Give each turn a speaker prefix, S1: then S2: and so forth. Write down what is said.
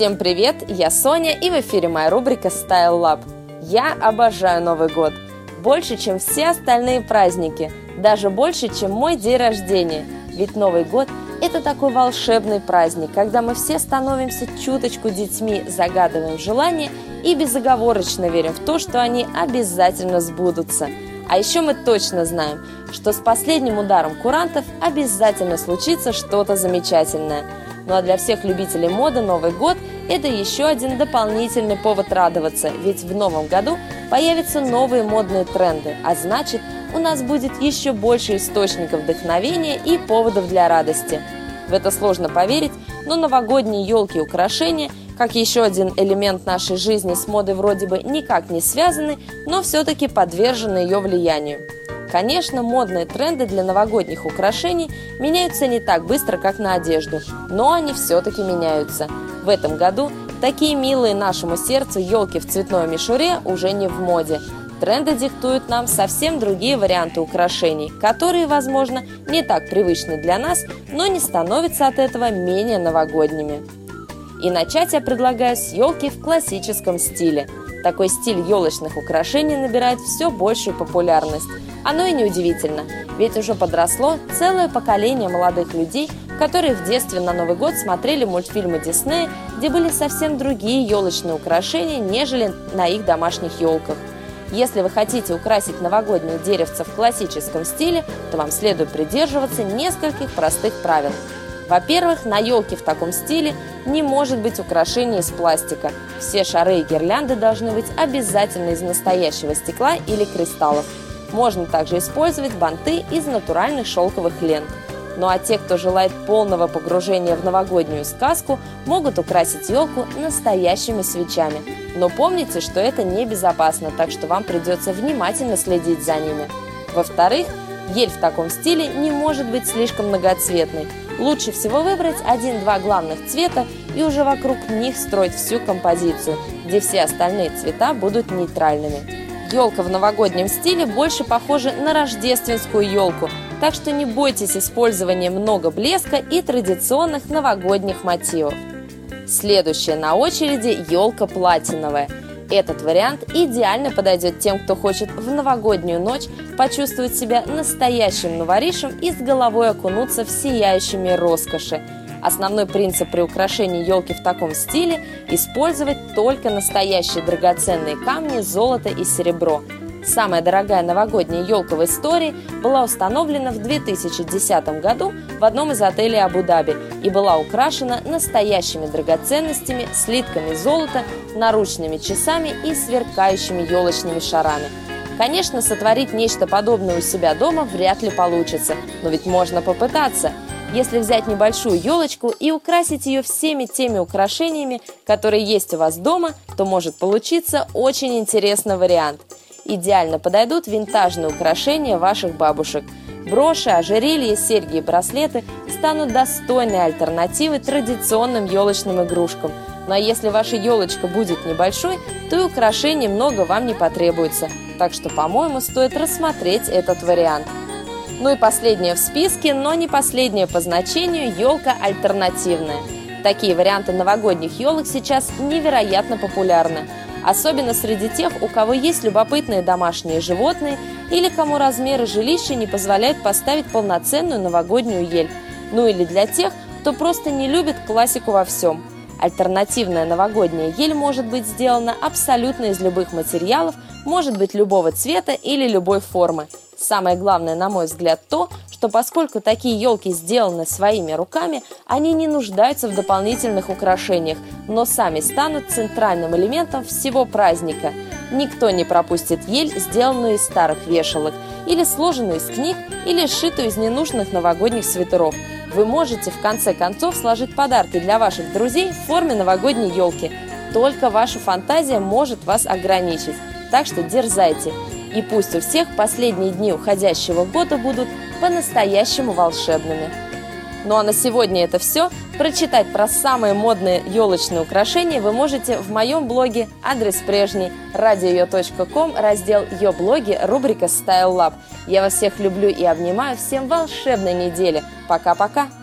S1: Всем привет, я Соня и в эфире моя рубрика Style Lab. Я обожаю Новый год. Больше, чем все остальные праздники. Даже больше, чем мой день рождения. Ведь Новый год – это такой волшебный праздник, когда мы все становимся чуточку детьми, загадываем желания и безоговорочно верим в то, что они обязательно сбудутся. А еще мы точно знаем, что с последним ударом курантов обязательно случится что-то замечательное – ну а для всех любителей моды Новый год – это еще один дополнительный повод радоваться, ведь в новом году появятся новые модные тренды, а значит, у нас будет еще больше источников вдохновения и поводов для радости. В это сложно поверить, но новогодние елки и украшения, как еще один элемент нашей жизни с модой вроде бы никак не связаны, но все-таки подвержены ее влиянию. Конечно, модные тренды для новогодних украшений меняются не так быстро, как на одежду, но они все-таки меняются. В этом году такие милые нашему сердцу елки в цветной мишуре уже не в моде. Тренды диктуют нам совсем другие варианты украшений, которые, возможно, не так привычны для нас, но не становятся от этого менее новогодними. И начать я предлагаю с елки в классическом стиле. Такой стиль елочных украшений набирает все большую популярность. Оно и неудивительно, ведь уже подросло целое поколение молодых людей, которые в детстве на Новый год смотрели мультфильмы Диснея, где были совсем другие елочные украшения, нежели на их домашних елках. Если вы хотите украсить новогоднее деревце в классическом стиле, то вам следует придерживаться нескольких простых правил. Во-первых, на елке в таком стиле не может быть украшений из пластика. Все шары и гирлянды должны быть обязательно из настоящего стекла или кристаллов. Можно также использовать банты из натуральных шелковых лент. Ну а те, кто желает полного погружения в новогоднюю сказку, могут украсить елку настоящими свечами. Но помните, что это небезопасно, так что вам придется внимательно следить за ними. Во-вторых, ель в таком стиле не может быть слишком многоцветной. Лучше всего выбрать один-два главных цвета и уже вокруг них строить всю композицию, где все остальные цвета будут нейтральными. Елка в новогоднем стиле больше похожа на рождественскую елку, так что не бойтесь использования много блеска и традиционных новогодних мотивов. Следующая на очереди елка платиновая. Этот вариант идеально подойдет тем, кто хочет в новогоднюю ночь почувствовать себя настоящим новоришем и с головой окунуться в сияющими роскоши – Основной принцип при украшении елки в таком стиле – использовать только настоящие драгоценные камни, золото и серебро. Самая дорогая новогодняя елка в истории была установлена в 2010 году в одном из отелей Абу-Даби и была украшена настоящими драгоценностями, слитками золота, наручными часами и сверкающими елочными шарами. Конечно, сотворить нечто подобное у себя дома вряд ли получится, но ведь можно попытаться – если взять небольшую елочку и украсить ее всеми теми украшениями, которые есть у вас дома, то может получиться очень интересный вариант. Идеально подойдут винтажные украшения ваших бабушек. Броши, ожерелья, серьги и браслеты станут достойной альтернативой традиционным елочным игрушкам. Ну а если ваша елочка будет небольшой, то и украшений много вам не потребуется. Так что, по-моему, стоит рассмотреть этот вариант. Ну и последнее в списке, но не последнее по значению – елка альтернативная. Такие варианты новогодних елок сейчас невероятно популярны. Особенно среди тех, у кого есть любопытные домашние животные или кому размеры жилища не позволяют поставить полноценную новогоднюю ель. Ну или для тех, кто просто не любит классику во всем. Альтернативная новогодняя ель может быть сделана абсолютно из любых материалов, может быть любого цвета или любой формы. Самое главное, на мой взгляд, то, что поскольку такие елки сделаны своими руками, они не нуждаются в дополнительных украшениях, но сами станут центральным элементом всего праздника. Никто не пропустит ель, сделанную из старых вешалок, или сложенную из книг, или сшитую из ненужных новогодних свитеров. Вы можете в конце концов сложить подарки для ваших друзей в форме новогодней елки. Только ваша фантазия может вас ограничить. Так что дерзайте. И пусть у всех последние дни уходящего года будут по-настоящему волшебными. Ну а на сегодня это все. Прочитать про самые модные елочные украшения вы можете в моем блоге, адрес прежний, radio.com, раздел «Ее блоги», рубрика «Style Lab». Я вас всех люблю и обнимаю. Всем волшебной недели. Пока-пока!